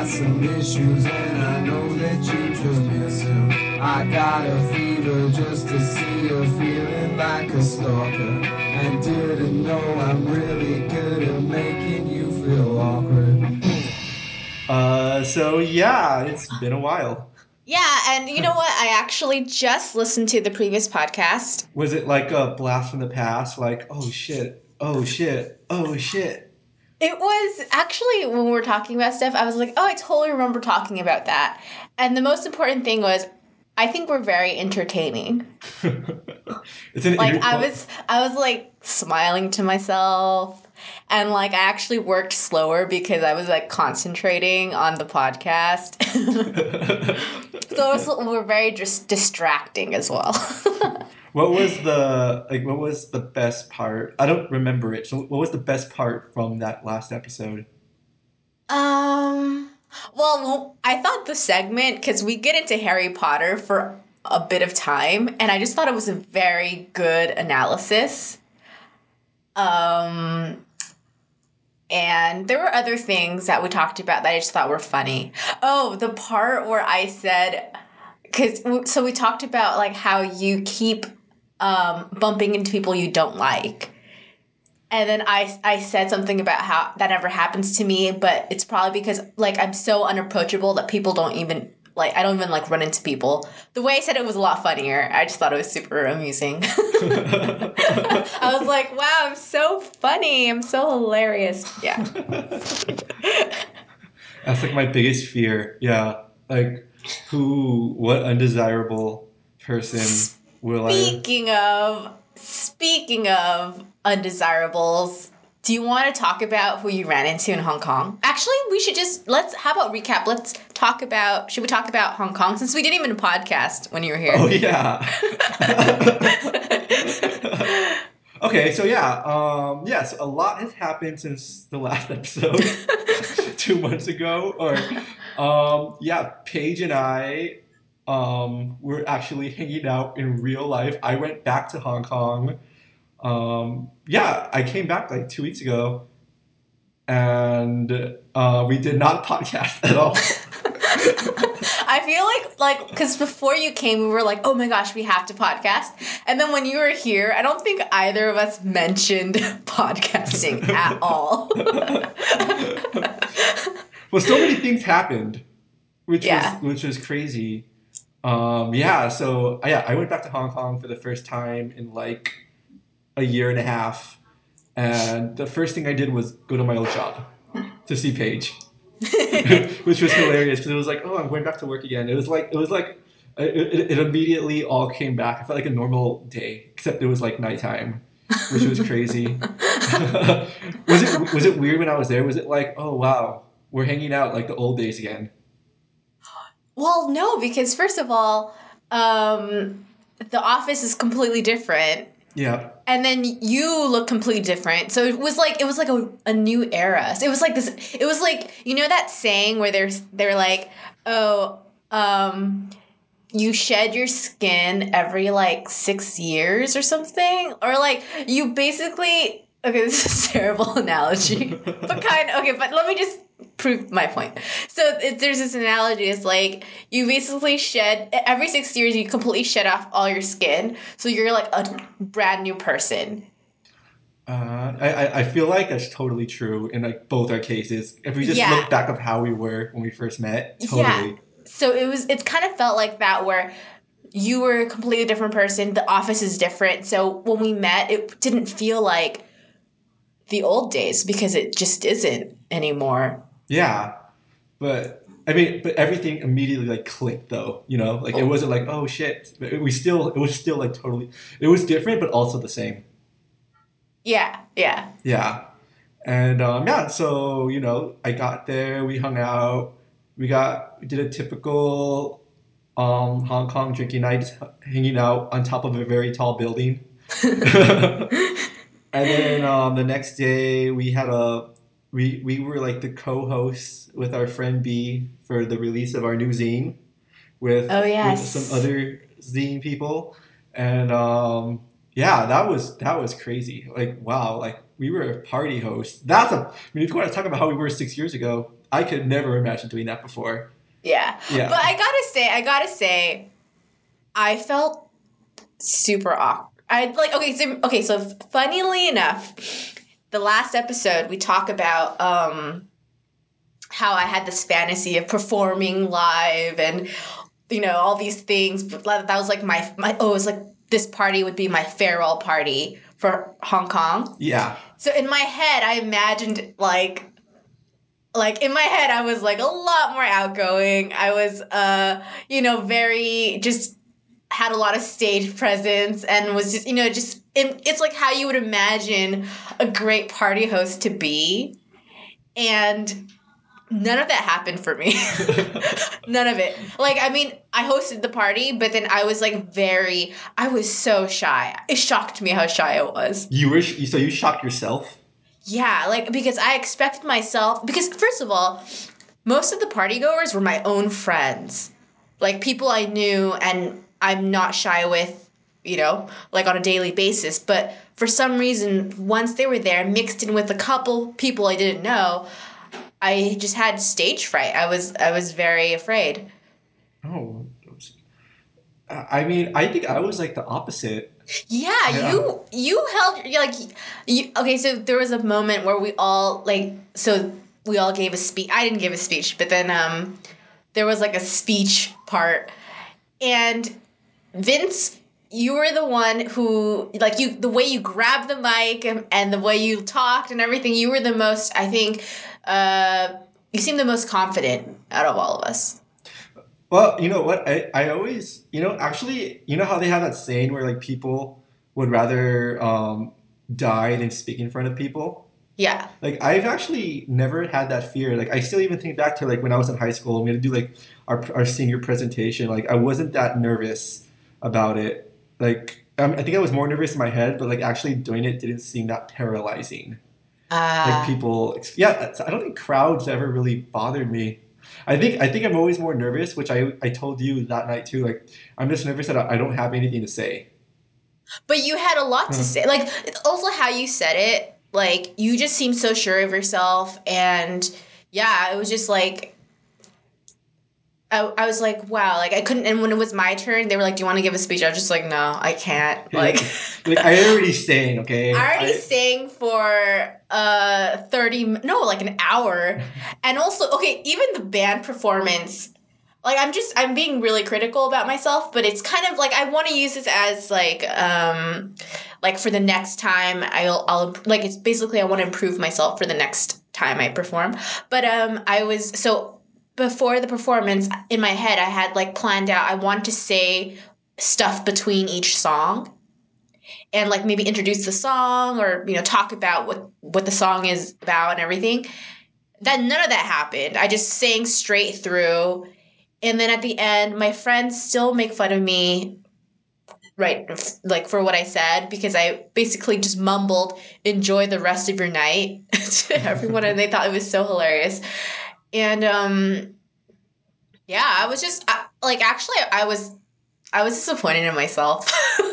got some issues and I know that you just miss him. I got a fever just to see you feeling like a stalker. And didn't know I'm really good at making you feel awkward. Uh, so yeah, it's been a while. Yeah, and you know what? I actually just listened to the previous podcast. Was it like a blast from the past? Like, oh shit, oh shit, oh shit. It was actually when we were talking about stuff, I was like, oh, I totally remember talking about that. And the most important thing was, I think we're very entertaining. it's an Like I was, I was like smiling to myself, and like I actually worked slower because I was like concentrating on the podcast. so it was, we're very just distracting as well. What was the like? What was the best part? I don't remember it. So, what was the best part from that last episode? Um. Well, I thought the segment because we get into Harry Potter for a bit of time, and I just thought it was a very good analysis. Um. And there were other things that we talked about that I just thought were funny. Oh, the part where I said, because so we talked about like how you keep um, bumping into people you don't like. And then I, I said something about how that never happens to me, but it's probably because like I'm so unapproachable that people don't even like I don't even like run into people. The way I said it was a lot funnier. I just thought it was super amusing. I was like, wow, I'm so funny. I'm so hilarious. Yeah. That's like my biggest fear. Yeah, like who, what undesirable person will? Speaking of speaking of undesirables, do you want to talk about who you ran into in Hong Kong? Actually, we should just let's how about recap? Let's talk about should we talk about Hong Kong since we didn't even podcast when you were here? Oh yeah. okay, so yeah, um, yes, a lot has happened since the last episode, two months ago, or um, yeah, Paige and I um, were actually hanging out in real life. I went back to Hong Kong. Um, yeah, I came back like two weeks ago, and uh, we did not podcast at all. I feel like like because before you came, we were like, oh my gosh, we have to podcast. And then when you were here, I don't think either of us mentioned podcasting at all. well, so many things happened, which Yeah. was which was crazy. Um, yeah, so yeah, I went back to Hong Kong for the first time in like a year and a half, and the first thing I did was go to my old job to see Paige, which was hilarious because it was like, oh, I'm going back to work again. It was like it was like it, it, it immediately all came back. I felt like a normal day, except it was like nighttime, which was crazy. was it was it weird when I was there? Was it like, oh wow, we're hanging out like the old days again? Well, no, because first of all, um, the office is completely different. Yeah. And then you look completely different. So it was like it was like a, a new era. So it was like this it was like you know that saying where there's they're like, oh, um you shed your skin every like six years or something? Or like you basically okay, this is a terrible analogy. but kind of, okay, but let me just prove my point. So it, there's this analogy. It's like you basically shed every six years. You completely shed off all your skin, so you're like a brand new person. Uh, I, I- I feel like that's totally true in like both our cases. If we just Yeah. look back of how we were when we first met, totally. Yeah. So it was. It's kind of felt like that where. You were a completely different person. The office is different. So when we met, it didn't feel like the old days because it just isn't anymore. Yeah, but I mean, but everything immediately like clicked though. You know, like it wasn't like oh shit. But We still it was still like totally. It was different, but also the same. Yeah, yeah. Yeah, and um, yeah. So you know, I got there. We hung out. We got we did a typical um, Hong Kong drinking night, hanging out on top of a very tall building. and then um, the next day we had a we we were like the co-hosts with our friend B for the release of our new zine with, Oh, yes. with some other zine people and um, yeah that was that was crazy like wow like we were a party host that's a I mean if you want to talk about how we were six years ago I could never imagine doing that before. Yeah. Yeah. But I gotta say, I gotta say, I felt super awkward. I like okay, so okay, so funnily enough, the last episode we talk about um how I had this fantasy of performing live and you know all these things. But that was like my my oh, it was like this party would be my farewell party for Hong Kong. Yeah. So in my head, I imagined like like in my head I was like a lot more outgoing. I was uh you know very just had a lot of stage presence and was just you know just it, it's like how you would imagine a great party host to be. And none of that happened for me. none of it. Like I mean, I hosted the party, but then I was like very I was so shy. It shocked me how shy I was. You were sh- so you shocked yourself. Yeah, like because I expected myself because first of all, most of the party goers were my own friends. Like people I knew and I'm not shy with, you know, like on a daily basis, but for some reason once they were there mixed in with a couple people I didn't know, I just had stage fright. I was I was very afraid. Oh. I mean, I think I was like the opposite. Yeah, Yeah. you you held like you okay. So there was a moment where we all like so we all gave a speech. I didn't give a speech, but then um there was like a speech part, and Vince, you were the one who like you the way you grabbed the mic and, and the way you talked and everything. You were the most. I think uh you seemed the most confident out of all of us. Well, you know what? I, I always, you know, actually, you know how they have that saying where like people would rather um, die than speak in front of people? Yeah. Like I've actually never had that fear. Like I still even think back to like when I was in high school and we had to do like our, our senior presentation. Like I wasn't that nervous about it. Like um, I think I was more nervous in my head, but like actually doing it didn't seem that paralyzing. Uh, Like people, yeah. I don't think crowds ever really bothered me. I think I think I'm always more nervous, which I I told you that night too. Like I'm just nervous that I I don't have anything to say. But you had a lot to say. Like also how you said it, like you just seemed so sure of yourself and yeah, it was just like I, I was like, wow, like I couldn't and when it was my turn, they were like, Do you want to give a speech? I was just like, No, I can't. Like like I already sang, okay. I already I- sang for uh 30 no, like an hour. And also, okay, even the band performance like I'm just I'm being really critical about myself, but it's kind of like I want to use this as like um like for the next time I'll I'll like it's basically I want to improve myself for the next time I perform. But um I was so before the performance in my head I had like planned out I want to say stuff between each song and like maybe introduce the song or you know talk about what what the song is about and everything. That none of that happened. I just sang straight through. And then at the end my friends still make fun of me right like for what i said because i basically just mumbled enjoy the rest of your night to everyone and they thought it was so hilarious and um yeah i was just I, like actually i was i was disappointed in myself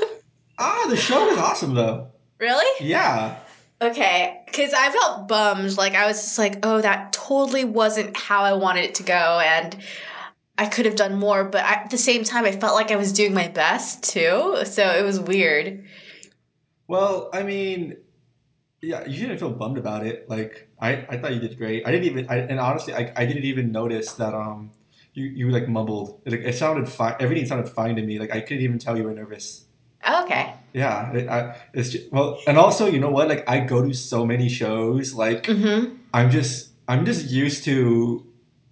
Ah, the show was awesome though. really Yeah. Okay, because I felt bummed. Like I was just like, oh, that totally wasn't how I wanted it to go, and I could have done more. But I, at the same time, I felt like I was doing my best too. So it was weird. Well, I mean, yeah, you shouldn't feel bummed about it. Like I, I thought you did great. I didn't even, I, and honestly, I, I didn't even notice that um, you, you like mumbled. Like it sounded fine. Everything sounded fine to me. Like I couldn't even tell you were nervous. Okay. Yeah, it, I, it's just, well, and also, you know what? Like I go to so many shows. Like Mm-hmm. I'm just, I'm just used to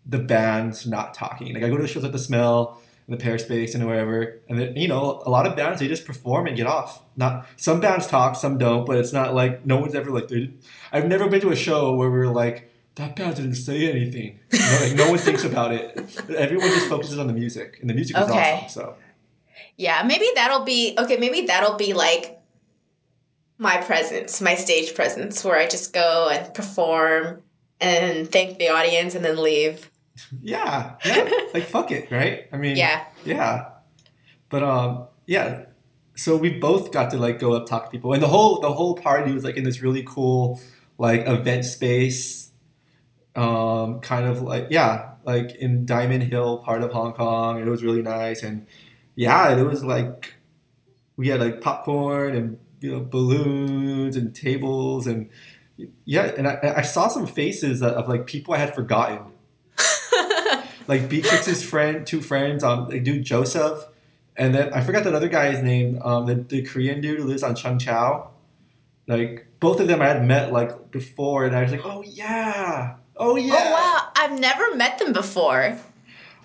the bands not talking. Like I go to shows at the Smell, and the Space, and wherever, and then, you know, a lot of bands they just perform and get off. Not some bands talk, some don't, but it's not like no one's ever like. "They I've never been to a show where we're like that band didn't say anything. You know, like no one thinks about it. Everyone just focuses on the music, and the music is Okay. awesome. So Yeah, maybe that'll be okay. Maybe that'll be like my presence, my stage presence, where I just go and perform and thank the audience and then leave. Yeah, yeah, like fuck it, right? I mean, Yeah. Yeah. But um yeah. So we both got to like go up talk to people. And the whole the whole party was like in this really cool like event space. um, kind of like yeah, like in Diamond Hill part of Hong Kong. It was really nice, and yeah, it was like we had like popcorn and you know balloons and tables and yeah, and I, I saw some faces of, of like people I had forgotten, like Beatrix's friend, two friends, um, the dude Joseph, and then I forgot that other guy's name, um, the, the Korean dude who lives on Cheung Chau. Like both of them I had met like before, and I was like, oh yeah, oh yeah. Oh wow, I've never met them before.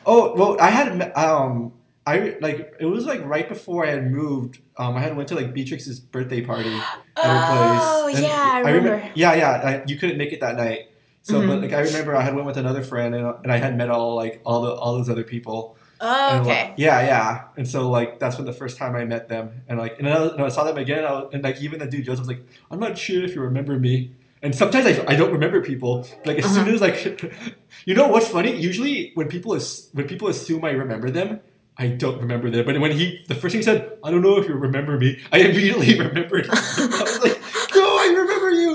Oh well, I had met- um, I like it was like right before I had moved. Um, I had went to like Beatrix's birthday party at her place. Oh yeah, I remember. remem- yeah, yeah. I, you couldn't make it that night, so but Mhm. like I remember I had went with another friend, and, and I had met all like all the all those other people. Oh, okay. like, yeah, yeah. And so like that's when the first time I met them, and like and I, and I saw them again, I was, and like even the dude Joseph was like, I'm not sure if you remember me. And sometimes I, I don't remember people. Like as soon Uh-huh. as like, you know what's funny? Usually when people is, when people assume I remember them, I don't remember them. But when he the first thing he said, I don't know if you remember me, I immediately remembered. him. I was like, no, I remember you.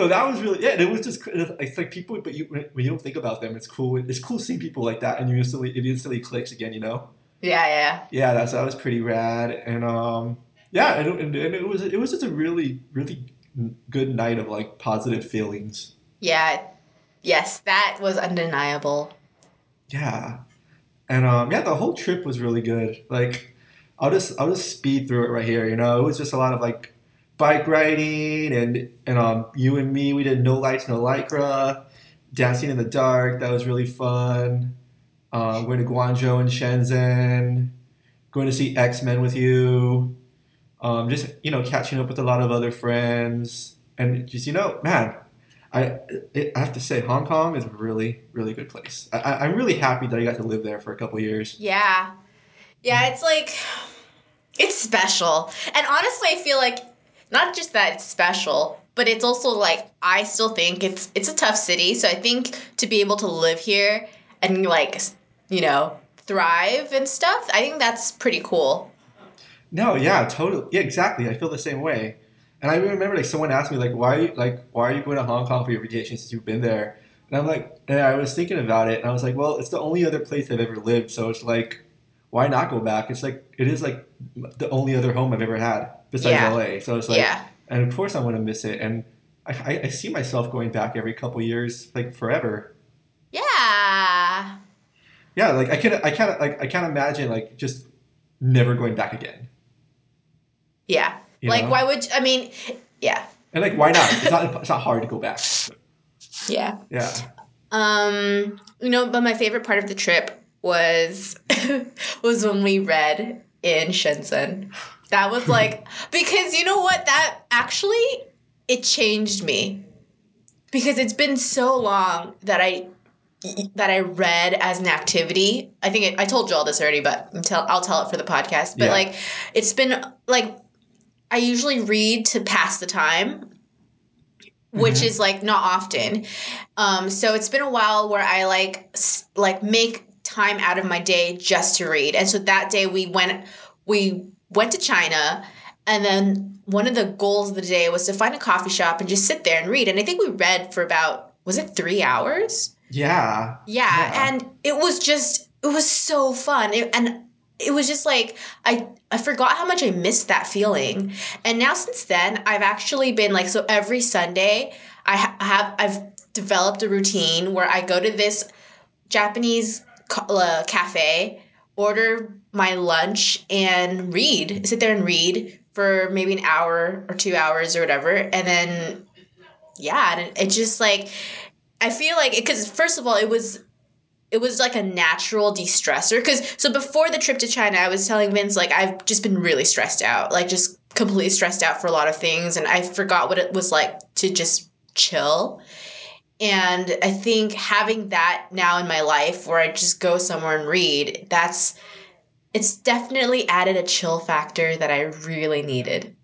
So that was really yeah. And it was just it's like people, but you when you don't think about them, it's cool. It's cool seeing people like that, and you instantly it instantly clicks again. You know. yeah, yeah. Yeah, that's that was pretty rad, and um, yeah, and, and, and it was it was just a really really good night of like positive feelings. Yeah. Yes, that was undeniable. Yeah, and um, yeah, the whole trip was really good. Like, I'll just I'll just speed through it right here. You know, it was just a lot of like bike riding and and um, you and me we did no lights no lycra, dancing in the dark. That was really fun. Going to Guangzhou and Shenzhen, going to see X Men with you. Um, just you know, catching up with a lot of other friends, and just you know, man, I I have to say, Hong Kong is a really really good place. I- I'm really happy that I got to live there for a couple years. Yeah. Yeah, it's like it's special. And honestly, I feel like not just that it's special, but it's also like I still think it's it's a tough city, so I think to be able to live here and like, you know, thrive and stuff, I think that's pretty cool. No, yeah, totally, yeah, exactly. I feel the same way. And I remember like someone asked me like, why you like why are you going to Hong Kong for your vacation since you've been there? And I'm like, and I was thinking about it, and I was like, well, it's the only other place I've ever lived, so it's like, why not go back? It's like it is like the only other home I've ever had besides Yeah. LA. So it's like, yeah. and of course I'm going to miss it, and I, I, I see myself going back every couple years, like forever. Yeah. Yeah, like I can I can't like I can't imagine like just never going back again. Yeah. You like know? why would I mean, yeah. And like why not? It's not it's not hard to go back. Yeah. Yeah. Um, you know, but my favorite part of the trip was was when we read in Shenzhen. That was like because you know what that actually it changed me because it's been so long that I that I read as an activity. I think it, I told you all this already, but until I'll tell it for the podcast. But Yeah. like it's been like I usually read to pass the time, which Mhm. is like not often. Um, so it's been a while where I like s- like make time out of my day just to read. And so that day we went we went to China and then one of the goals of the day was to find a coffee shop and just sit there and read. And I think we read for about was it 3 hours? Yeah. Yeah, Yeah. and it was just it was so fun. It, and it was just like I I forgot how much I missed that feeling. And now since then, I've actually been like so every Sunday I ha- have I've developed a routine where I go to this Japanese ca- uh, cafe, order my lunch and read. Sit there and read for maybe an hour or 2 hours or whatever and then yeah, and it, it just like I feel like because first of all, it was it was like a natural de-stressor. Because so before the trip to China, I was telling Vince like I've just been really stressed out, like just completely stressed out for a lot of things, and I forgot what it was like to just chill. And I think having that now in my life, where I just go somewhere and read, that's it's definitely added a chill factor that I really needed.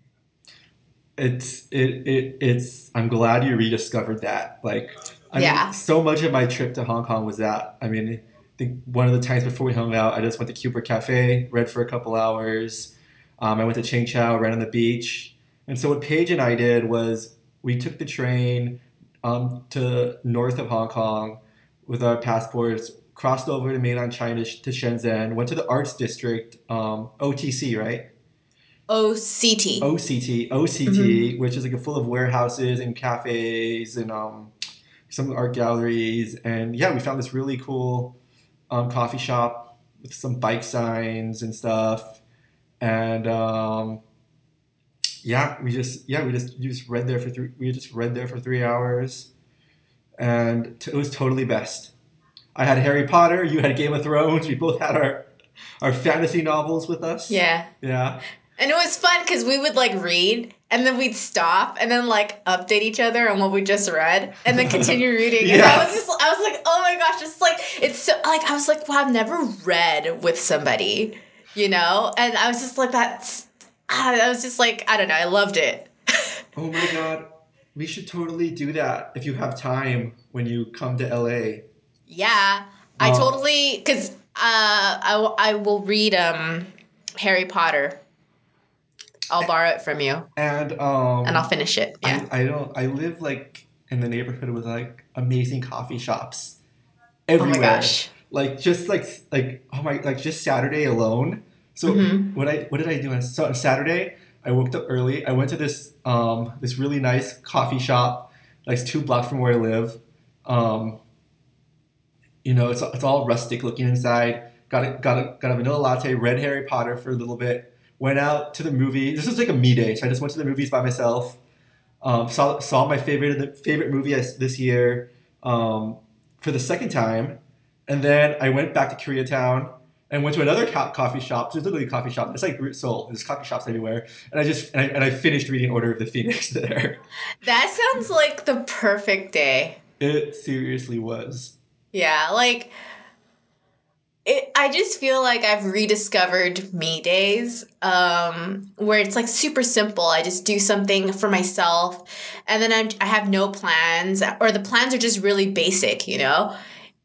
It's it, it it's I'm glad you rediscovered that. Like I Yeah. mean so much of my trip to Hong Kong was that. I mean I think one of the times before we hung out, I just went to Cooper Cafe, read for a couple hours. Um, I went to Cheung Chau, ran on the beach. And so what Paige and I did was we took the train um, to north of Hong Kong with our passports, crossed over to mainland China to Shenzhen, went to the arts district, um, OTC, right? OCT. OCT, OCT, which is like full of warehouses and cafes and um, some art galleries. And yeah, we found this really cool um, coffee shop with some bike signs and stuff. And um, yeah, we just yeah we just we just read there for three we just read there for three hours, and t- it was totally best. I had Harry Potter, you had Game of Thrones. We both had our our fantasy novels with us. yeah. Yeah. And it was fun because we would like read and then we'd stop and then like update each other on what we just read and then continue reading. And Yeah. I was just, I was like, oh my gosh, it's like, it's so, like, I was like, wow, I've never read with somebody, you know? And I was just like, that's, I was just like, I don't know, I loved it. Oh my god, we should totally do that if you have time when you come to LA. Yeah. I Oh. totally, because uh, I, w- I will read um Harry Potter. I'll borrow it from you And um and I'll finish it. Yeah. I, I don't I live like in the neighborhood with like amazing coffee shops oh my gosh. Like just like like oh my like just Saturday alone. So Mhm. what I what did I do on so on Saturday? I woke up early. I went to this um this really nice coffee shop, like two blocks from where I live. Um, you know, it's it's all rustic looking inside. Got a got a got a vanilla latte, read Harry Potter for a little bit. Went out to the movie. This was like a me day, so I just went to the movies by myself. Um, saw saw my favorite favorite movie this this year um, for the second time, and then I went back to Koreatown and went to another co- coffee shop. There's literally a coffee shop. It's like root soul. There's coffee shops everywhere, and I just and I, and I finished reading Order of the Phoenix there. That sounds like the perfect day. It seriously was. Yeah, like it I just feel like I've rediscovered me days um where it's like super simple. I just do something for myself and then I'm, I have no plans or the plans are just really basic, you know?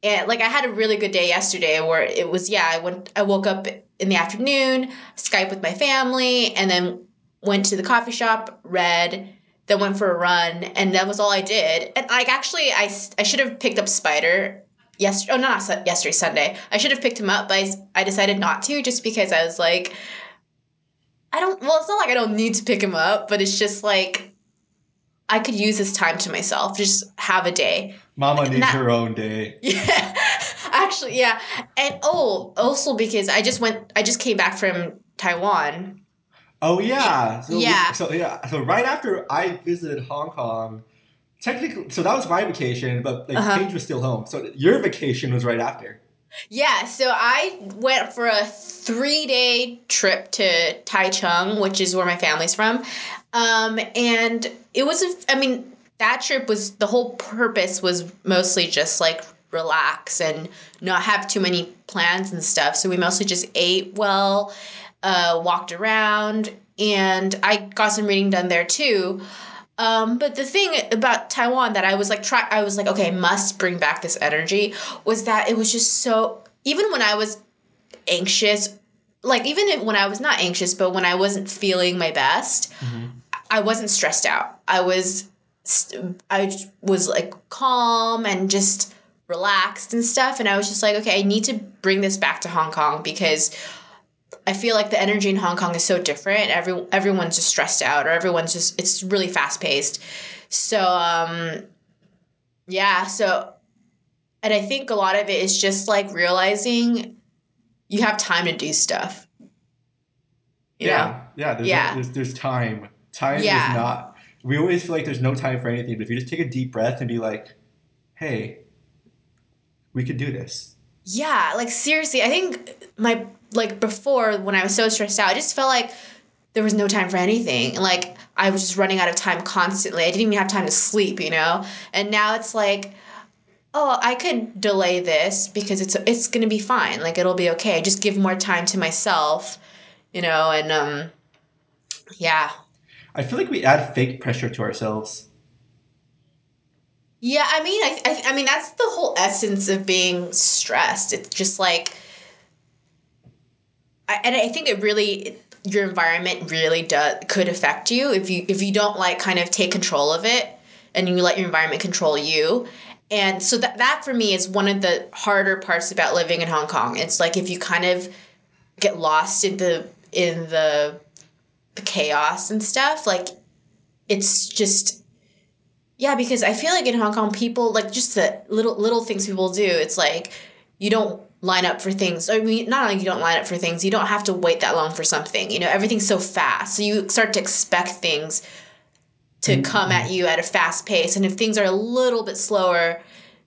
And like I had a really good day yesterday where it was yeah, I went I woke up in the afternoon, Skype with my family and then went to the coffee shop, read then went for a run and that was all I did. And like actually I I should have picked up Spider yesterday. Oh, no, not yesterday, Sunday. I should have picked him up, but I, I decided not to just because I was like, I don't, well, it's not like I don't need to pick him up, but it's just like, I could use this time to myself, just have a day. Mama needs her own day. Yeah, actually, yeah. And oh, also because I just went, I just came back from Taiwan. Oh yeah. So we- Yeah. so yeah. So right after I visited Hong Kong, technically, so that was my vacation, but like Uh-huh. Paige was still home. So your vacation was right after. Yeah, so I went for a three day trip to Taichung, which is where my family's from. Um, and it was, a, I mean, that trip was, the whole purpose was mostly just like relax and not have too many plans and stuff. So we mostly just ate well, uh, walked around, and I got some reading done there too. Um, but the thing about Taiwan that I was like, try, I was like, okay, I must bring back this energy was that it was just so. Even when I was anxious, like even if, when I was not anxious, but when I wasn't feeling my best, I wasn't stressed out. I was, I was like calm and just relaxed and stuff. And I was just like, okay, I need to bring this back to Hong Kong because I feel like the energy in Hong Kong is so different. Every everyone's just stressed out, or everyone's just it's really fast paced. So um, yeah. So, and I think a lot of it is just like realizing you have time to do stuff. You know? yeah. Yeah. There's, Yeah. there's there's time. Time Yeah. is not. We always feel like there's no time for anything, but if you just take a deep breath and be like, "Hey, we could do this." Yeah, like seriously, I think my like before when I was so stressed out, I just felt like there was no time for anything. Like I was just running out of time constantly. I didn't even have time to sleep, you know? And now it's like oh, I could delay this because it's it's to be fine. Like it'll be okay. Just give more time to myself, you know, and um yeah. I feel like we add fake pressure to ourselves. Yeah, I mean, I, I, I mean that's the whole essence of being stressed. It's just like, I, and I think it really your environment really does could affect you if you if you don't like kind of take control of it. and you let your environment control you. And so that that for me is one of the harder parts about living in Hong Kong. It's like if you kind of get lost in the in the, the chaos and stuff, like it's just yeah, because I feel like in Hong Kong people like just the little little things people do. It's like you don't line up for things. I mean, not only you don't line up for things, you don't have to wait that long for something. You know, everything's so fast, so you start to expect things to mm-hmm. come at you at a fast pace. And if things are a little bit slower,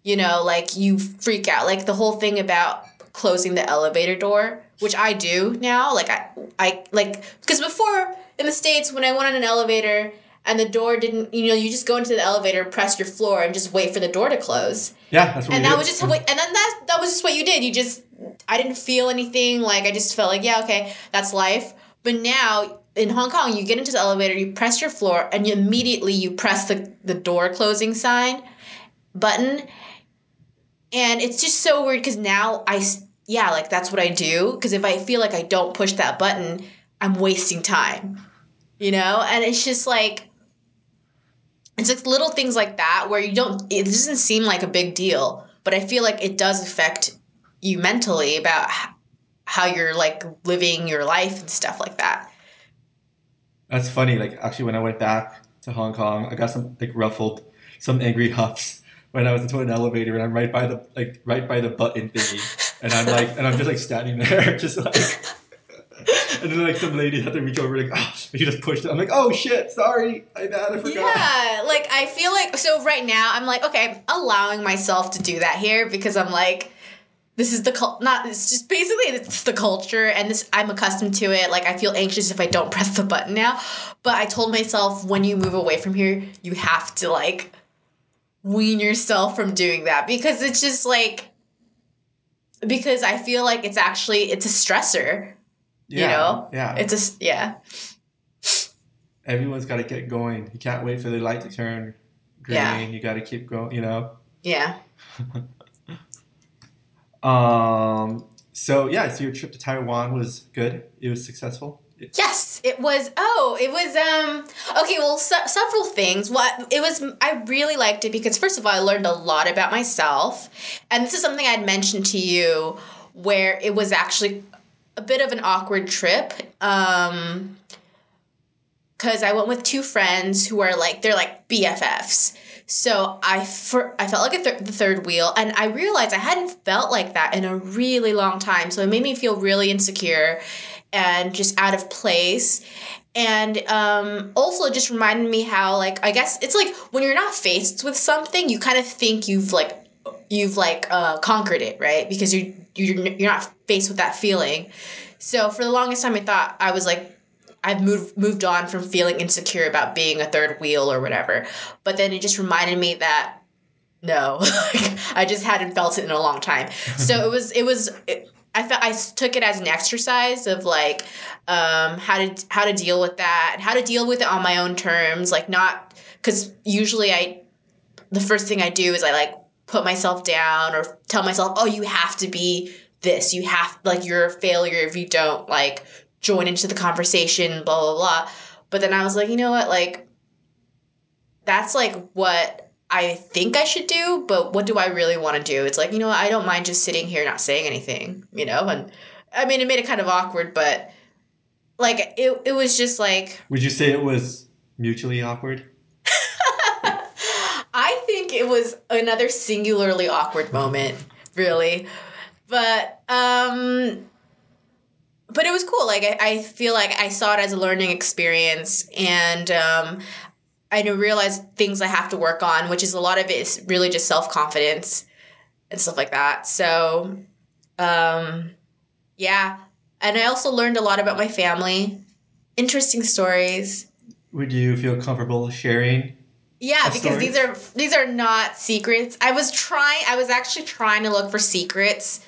you know, like you freak out. Like the whole thing about closing the elevator door, which I do now. Like I, I like because before in the states when I went on an elevator and the door didn't, you know, you just go into the elevator, press your floor, and just wait for the door to close. Yeah, that's what And that did. was just what, and then that that was just what you did. You just, I didn't feel anything. Like I just felt like, yeah, okay, that's life. But now in Hong Kong, you get into the elevator, you press your floor, and you immediately you press the the door closing sign button, and it's just so weird because now I, yeah, like that's what I do. Because if I feel like I don't push that button, I'm wasting time, you know. And it's just like. It's like little things like that where you don't, it doesn't seem like a big deal, but I feel like it does affect you mentally about how you're like living your life and stuff like that. That's funny. Like actually, when I went back to Hong Kong, I got some like ruffled, some angry huffs when I was into an elevator and I'm right by the like right by the button thingy, and I'm like, and I'm just like standing there, just like, and then like some lady had to reach over like, oh, she just pushed it. I'm like, oh shit, sorry, I bad, I forgot. Yeah, like I feel like so right now I'm like okay, I'm allowing myself to do that here because I'm like this is the cult not it's just basically it's the culture and this I'm accustomed to it. Like I feel anxious if I don't press the button now. But I told myself when you move away from here, you have to like wean yourself from doing that because it's just like because I feel like it's actually it's a stressor, Yeah, you know? yeah. It's a yeah. Everyone's got to get going. You can't wait for the light to turn green. Yeah. You got to keep going. You know. Yeah. Um. So yeah, so your trip to Taiwan was good. It was successful. Yes, it was. Oh, it was. Um. Okay. Well, se- several things. What it was. I really liked it because first of all, I learned a lot about myself, and this is something I'd mentioned to you, where it was actually a bit of an awkward trip. Um. Because I went with two friends who are like they're like BFFs. So I for, I felt like a th- the third wheel, and I realized I hadn't felt like that in a really long time. So it made me feel really insecure and just out of place. And um, also just reminded me how like I guess it's like when you're not faced with something, you kind of think you've like you've like uh, conquered it, right? Because you you're you're not faced with that feeling. So for the longest time, I thought I was like I've moved moved on from feeling insecure about being a third wheel or whatever. But then it just reminded me that no, I just hadn't felt it in a long time. So it was it was it, I felt I took it as an exercise of like um, how to how to deal with that, how to deal with it on my own terms, like not because usually I the first thing I do is I like put myself down or tell myself, oh, you have to be this, you have like you're a failure if you don't like join into the conversation, blah blah blah. But then I was like, you know what, like that's like what I think I should do, but what do I really want to do? It's like, you know, I don't mind just sitting here not saying anything, you know? And I mean, it made it kind of awkward, but like it, it was just like Would you say it was mutually awkward? I think it was another singularly awkward moment, really. But um but it was cool. Like I, I feel like I saw it as a learning experience and um I didn't realize things I have to work on, which is a lot of it is really just self confidence and stuff like that. So um yeah. And I also learned a lot about my family. Interesting stories. Would you feel comfortable sharing? Yeah, because story? these are these are not secrets. I was trying I was actually trying to look for secrets,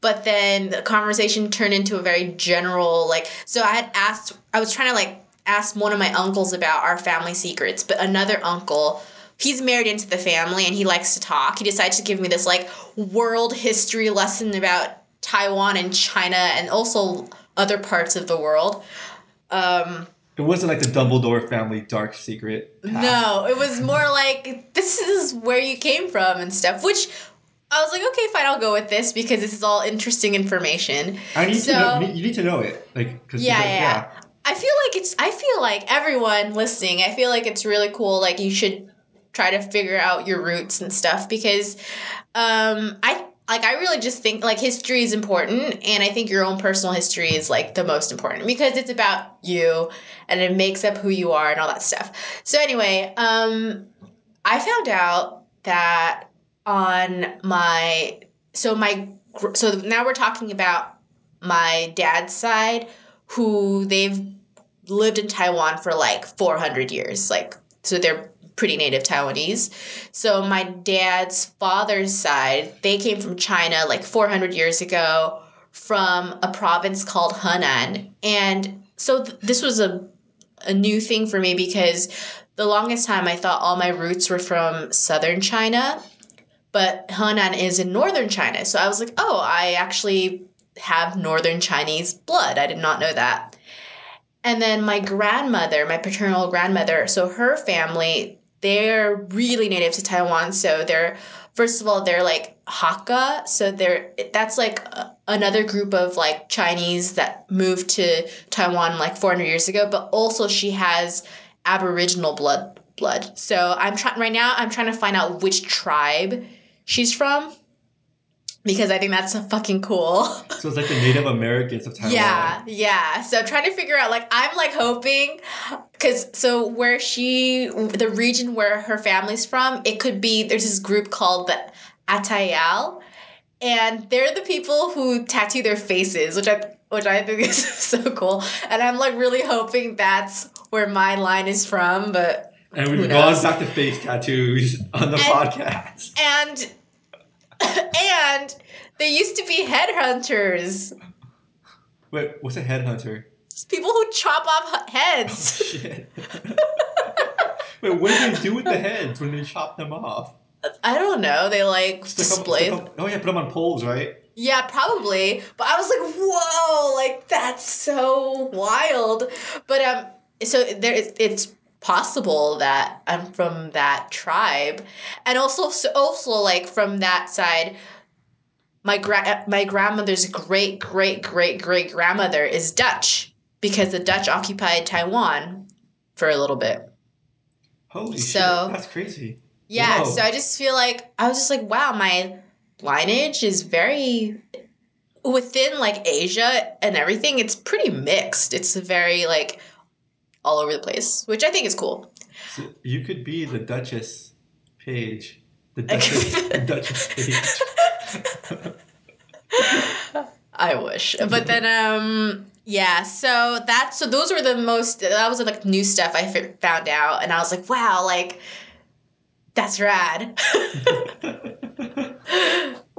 but then the conversation turned into a very general like so I had asked I was trying to like ask one of my uncles about our family secrets, but another uncle He's married into the family and he likes to talk. He decided to give me this like world history lesson about Taiwan and China and also other parts of the world. Um, It wasn't like the Dumbledore family dark secret. past. No, it was more like this is where you came from and stuff, which I was like, okay, fine, I'll go with this because this is all interesting information. I need So- to know, you, need, to know it, like Yeah, yeah, yeah. I feel like it's I feel like everyone listening, I feel like it's really cool like you should try to figure out your roots and stuff because um I like I really just think like history is important and I think your own personal history is like the most important because it's about you and it makes up who you are and all that stuff. So anyway, um I found out that on my so my so now we're talking about my dad's side who they've lived in Taiwan for like 400 years like so they're pretty native Taiwanese. So my dad's father's side, they came from China like 400 years ago from a province called Hunan. And so th- this was a a new thing for me because the longest time I thought all my roots were from southern China, but Hunan is in northern China. So I was like, "Oh, I actually have northern Chinese blood. I did not know that." And then my grandmother, my paternal grandmother, so her family, they're really native to Taiwan. So they're, first of all, they're like Hakka. So they're, that's like another group of like Chinese that moved to Taiwan like 400 years ago. But also she has Aboriginal blood. Blood. So I'm trying right now. I'm trying to find out which tribe she's from because I think that's fucking cool. So it's like the Native Americans of Taiwan. Yeah, yeah. So I'm trying to figure out like I'm like hoping cuz so where she the region where her family's from, it could be there's this group called the Atayal and they're the people who tattoo their faces, which I which I think is so cool. And I'm like really hoping that's where my line is from, but And we've gone back to face tattoos on the And- podcast. and and they used to be headhunters. Wait, what's a headhunter? People who chop off heads. Shit. Wait, what do they do with the heads when they chop them off? I don't know. They like Stick display. stick 'em- oh yeah, put them on poles, right? Yeah, probably. But I was like, whoa, like that's so wild. But um, so there, is- it's possible that I'm from that tribe, and also, so also like from that side. My gra- my grandmother's great great great great grandmother is Dutch because the Dutch occupied Taiwan for a little bit. Holy So- shit, that's crazy. Yeah, Whoa. so I just feel like I was just like, wow, my lineage is very within like Asia and everything. It's pretty mixed. It's very like all over the place, which I think is cool. So you could be the Duchess Paige. The Duchess, the- Duchess Paige. I wish, but then um yeah, so that's so those were the most that was like new stuff I found out, and I was like, wow, like that's rad.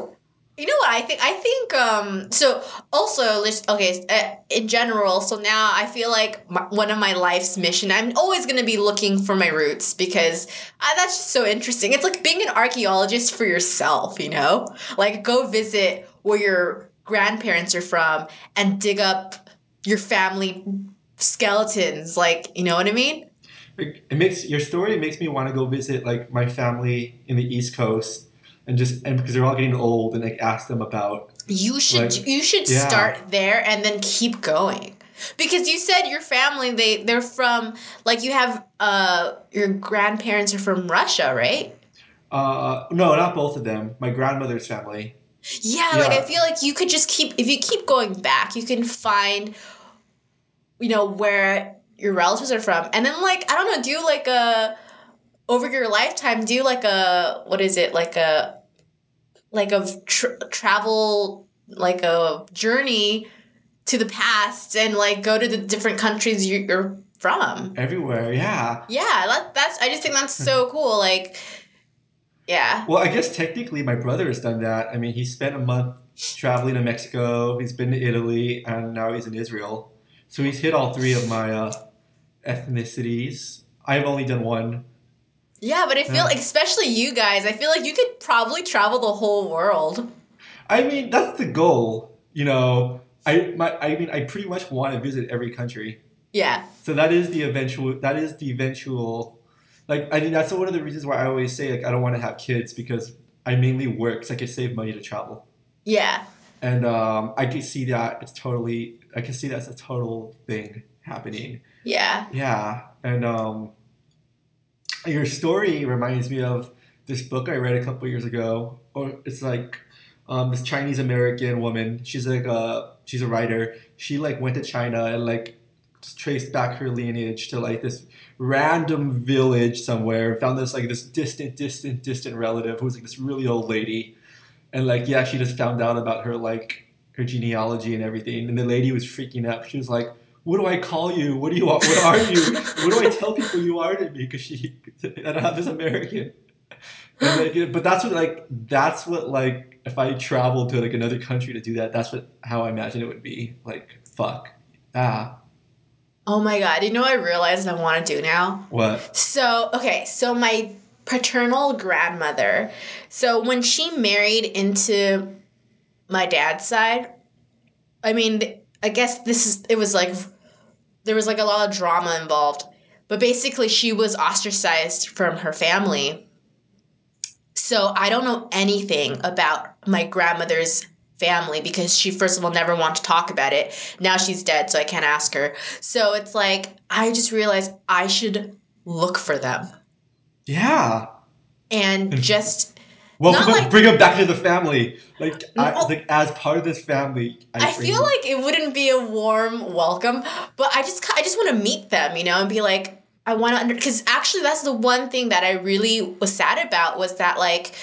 You know what I think? I think um so also okay uh, in general. So now I feel like my, one of my life's mission. I'm always gonna be looking for my roots because uh, that's just so interesting. It's like being an archaeologist for yourself. You know, like go visit where your grandparents are from and dig up your family skeletons. Like you know what I mean? It makes your story makes me want to go visit like my family in the East Coast and just and because they're all getting old and like ask them about You should Like, you should yeah. start there and then keep going. Because you said your family they they're from like you have uh your grandparents are from Russia, right? uh no not both of them my grandmother's family Yeah, like I feel like you could just keep if you keep going back, you can find you know where your relatives are from. And then like I don't know, do like a over your lifetime do like a what is it? Like a like a tr- travel like a journey to the past and like go to the different countries you- you're from. everywhere yeah Yeah, that, that's I just think that's so cool. Like, yeah, well I guess technically my brother has done that I mean he spent a month traveling to Mexico he's been to Italy and now he's in Israel so he's hit all three of my uh, ethnicities I've only done one yeah. But I feel Yeah. especially you guys, I feel like you could probably travel the whole world. I mean, that's the goal. You know, I my I mean, I pretty much want to visit every country. Yeah. So that is the eventual. That is the eventual. Like I mean, that's one of the reasons why I always say like I don't want to have kids because I mainly work so I could save money to travel, Yeah. and um, I can see that it's totally. I can see that's a total thing happening. Yeah. Yeah, and um, your story reminds me of this book I read a couple years ago. Or it's like um, this Chinese American woman. She's like a she's a writer. She like went to China and like traced back her lineage to like this random village somewhere. Found this like this distant, distant, distant relative who was like this really old lady, and like yeah, she just found out about her like her genealogy and everything. And the lady was freaking out. She was like what do I call you? What do you want? What are you? what do I tell people you are to me? Because she, I don't have this American. Like, but that's what like that's what like if I traveled to like another country to do that, that's what how I imagine it would be. Like fuck ah Oh my god. You know what I realized I want to do now? what So, okay, so my paternal grandmother, so when she married into my dad's side, I mean, I guess this is, it was like, there was like a lot of drama involved, but basically she was ostracized from her family. So I don't know anything about my grandmother's family because she, first of all, never wanted to talk about it. Now she's dead, so I can't ask her. So it's like, I just realized I should look for them yeah. and mm-hmm. just Welcome, like- bring them back to the family. Like I, like as part of this family. I bring feel you- like it wouldn't be a warm welcome, but I just I just want to meet them, you know, and be like I want to because actually that's the one thing that I really was sad about was that like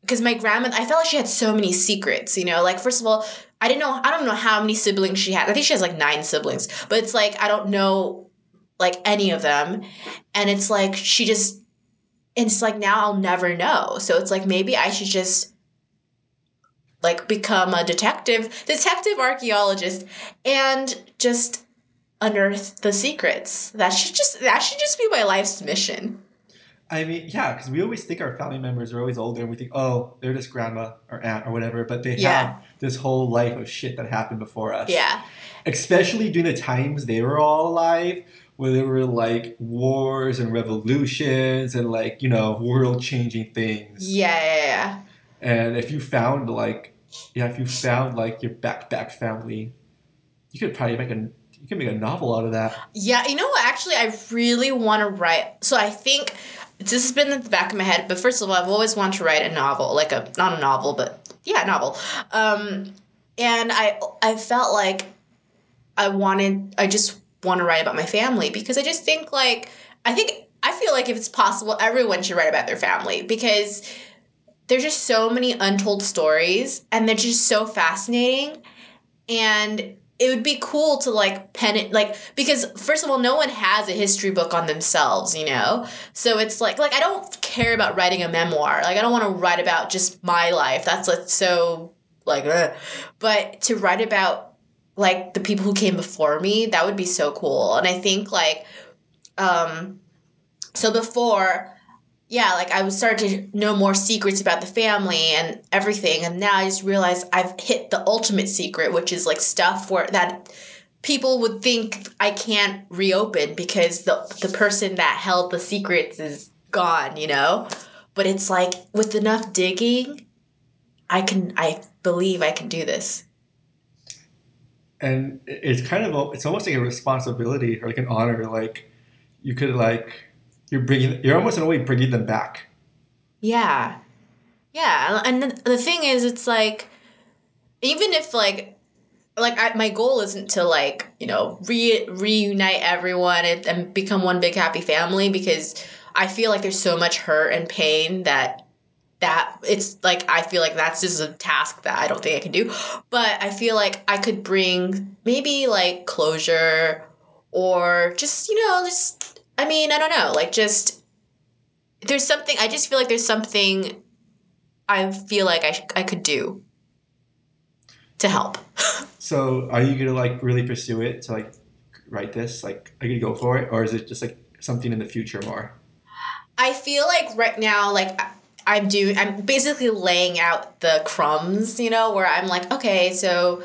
because my grandmother I felt like she had so many secrets, you know, like first of all I didn't know I don't know how many siblings she had. I think she has like nine siblings, but it's like I don't know like any of them, and it's like she just it's like now I'll never know. So it's like maybe I should just like become a detective, detective archaeologist, and just unearth the secrets. That should just that should just be my life's mission. I mean, yeah, because we always think our family members are always older, and we think, oh, they're just grandma or aunt or whatever, but they Yeah. have this whole life of shit that happened before us. Yeah. Especially during the times they were all alive, where there were like wars and revolutions and like you know world changing things. Yeah. And if you found like, yeah, if you found like your back back family, you could probably make a you could make a novel out of that. Yeah, you know what? Actually, I really want to write. So I think this has been in the back of my head. But first of all, I've always wanted to write a novel, like a not a novel, but yeah, a novel. Um, and I I felt like I wanted. I just want to write about my family because I just think like I think I feel like if it's possible, everyone should write about their family because there's just so many untold stories and they're just so fascinating and it would be cool to like pen it like because first of all no one has a history book on themselves you know? So it's like like i don't care about writing a memoir like i don't want to write about just my life that's like so like but to write about like the people who came before me that would be so cool and i think like um so before yeah, like I would start to know more secrets about the family and everything, and now I just realized I've hit the ultimate secret, which is like stuff where that people would think I can't reopen because the the person that held the secrets is gone, you know. But it's like with enough digging, I can I believe I can do this. And it's kind of a, it's almost like a responsibility or like an honor like you could like you're bringing you're almost in a way bringing them back Yeah. Yeah, and the, the thing is it's like even if like like I, my goal isn't to like, you know, re- reunite everyone and, and become one big happy family because I feel like there's so much hurt and pain that that it's like I feel like that's just a task that I don't think I can do. But I feel like I could bring maybe like closure or just, you know, just I mean, I don't know, like just there's something I just feel like there's something I feel like I, sh- I could do to help. so are you gonna like really pursue it to like write this like are you gonna go for it or is it just like something in the future more I feel like right now, like I- I'm doing, I'm basically laying out the crumbs, you know, where I'm like, okay, so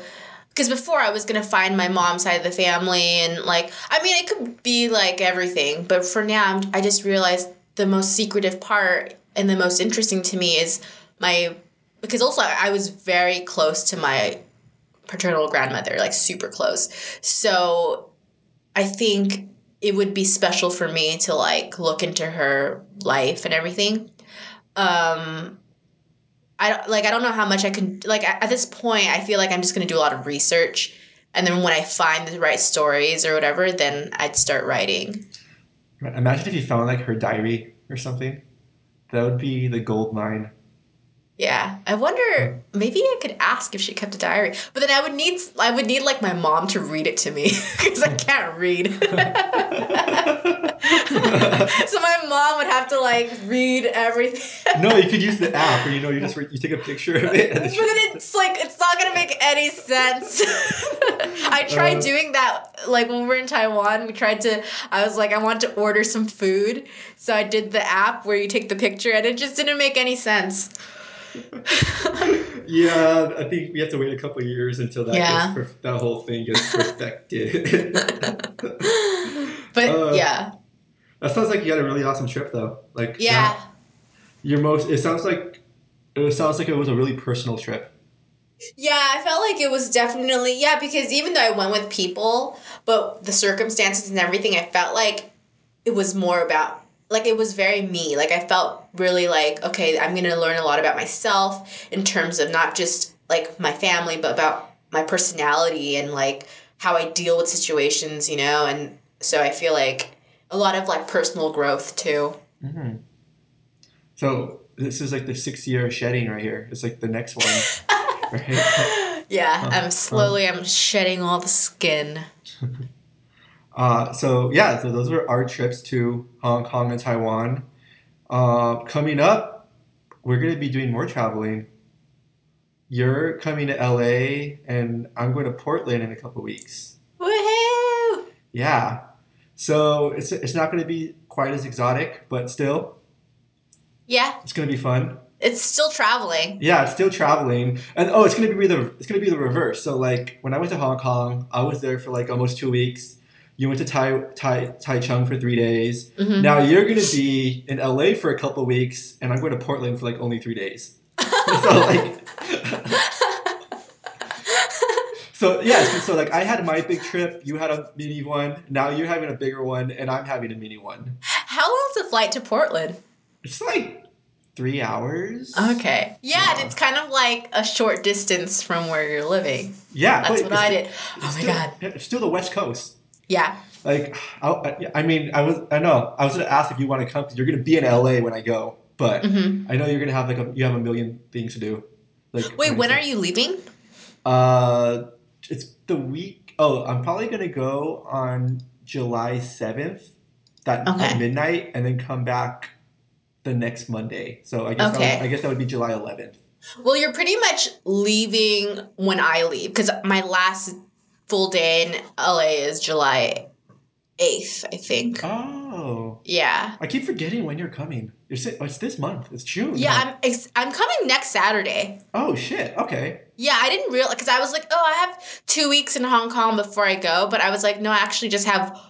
because before I was gonna find my mom's side of the family and like I mean it could be like everything, but for now I'm, I just realized the most secretive part and the most interesting to me is my because also I was very close to my paternal grandmother, like super close. So I think it would be special for me to like look into her life and everything. Um I don't like I don't know how much I can like at, at this point I feel like I'm just going to do a lot of research and then when I find the right stories or whatever then I'd start writing. Imagine if you found like her diary or something. That would be the gold mine. Yeah, I wonder. Maybe I could ask if she kept a diary, but then I would need I would need like my mom to read it to me because I can't read. so my mom would have to like read everything. no, you could use the app, or you know, you just re- you take a picture of it. And But then it's like it's not gonna make any sense. I tried Uh. doing that like when we were in Taiwan. We tried to. I was like, I want to order some food, so I did the app where you take the picture, and it just didn't make any sense. yeah, I think we have to wait a couple of years until that Yeah. gets that whole thing gets perfected. But Uh, yeah, that sounds like you had a really awesome trip, though. Like yeah. that- your most. It sounds like it sounds like it was a really personal trip. Yeah, I felt like it was definitely yeah because even though I went with people, but the circumstances and everything, I felt like it was more about like it was very me. Like I felt really like okay, I'm gonna learn a lot about myself in terms of not just like my family, but about my personality and like how I deal with situations, you know. And so I feel like a lot of like personal growth too. hmm So this is like the sixth year of shedding right here. It's like the next one. right? Yeah, Uh, I'm slowly I'm shedding all the skin. Uh, so yeah, so those were our trips to Hong Kong and Taiwan. Uh, coming up, we're gonna be doing more traveling. You're coming to LA, and I'm going to Portland in a couple weeks. Woohoo! Yeah, so it's it's not gonna be quite as exotic, but still, Yeah, it's gonna be fun. it's still traveling. Yeah, it's still traveling, and oh, it's gonna be the it's gonna be the reverse. So like when I went to Hong Kong, I was there for like almost two weeks. You went to Tai Tai Taichung for three days. Mhm. Now you're gonna be in LA for a couple weeks, and I'm going to Portland for like only three days. so like, so yeah, so, like I had my big trip, you had a mini one. Now you're having a bigger one, and I'm having a mini one. How long's the flight to Portland? It's like three hours. Okay. Yeah, and it's kind of like a short distance from where you're living. Yeah, That's what I did. it's Oh my still- god. It's still the West Coast. Yeah. Like, I, I- mean, I was, I know, I was gonna ask if you want to come because you're gonna be in LA when I go, but hmm I know you're gonna have like a, you have a million things to do. Like, Wait, when are you leaving? Uh, the week. Oh, I'm probably gonna go on July seventh, that Okay. at midnight, and then come back the next Monday. So I guess Okay. would, I guess that would be July eleventh. Well, you're pretty much leaving when I leave because my last full day in LA is July 8th, I think. Oh, Yeah. I keep forgetting when you're coming. You're oh, it's this month. It's June. Yeah, huh? I'm ex- I'm coming next Saturday. Oh shit. Okay. Yeah, I didn't realize because I was like, oh, I have two weeks in Hong Kong before I go, but I was like, no, I actually just have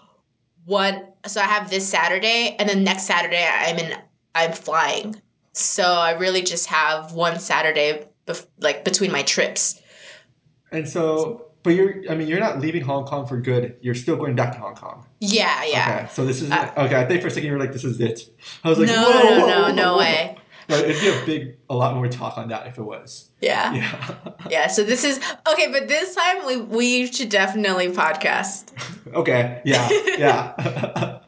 one. So I have this Saturday, and then next Saturday I'm in. I'm flying, so I really just have one Saturday, bef- like between my trips. And so, but you're, I mean, you're not leaving Hong Kong for good. You're still going back to Hong Kong. Yeah, yeah. Okay. So this is, Uh, okay. I think for a second you were like, this is it. I was like, no, whoa, no, whoa, no, whoa, no whoa. way. No, it'd be a big, a lot more talk on that if it was. Yeah. Yeah. yeah, So this is okay, but this time we we should definitely podcast. okay. Yeah. Yeah.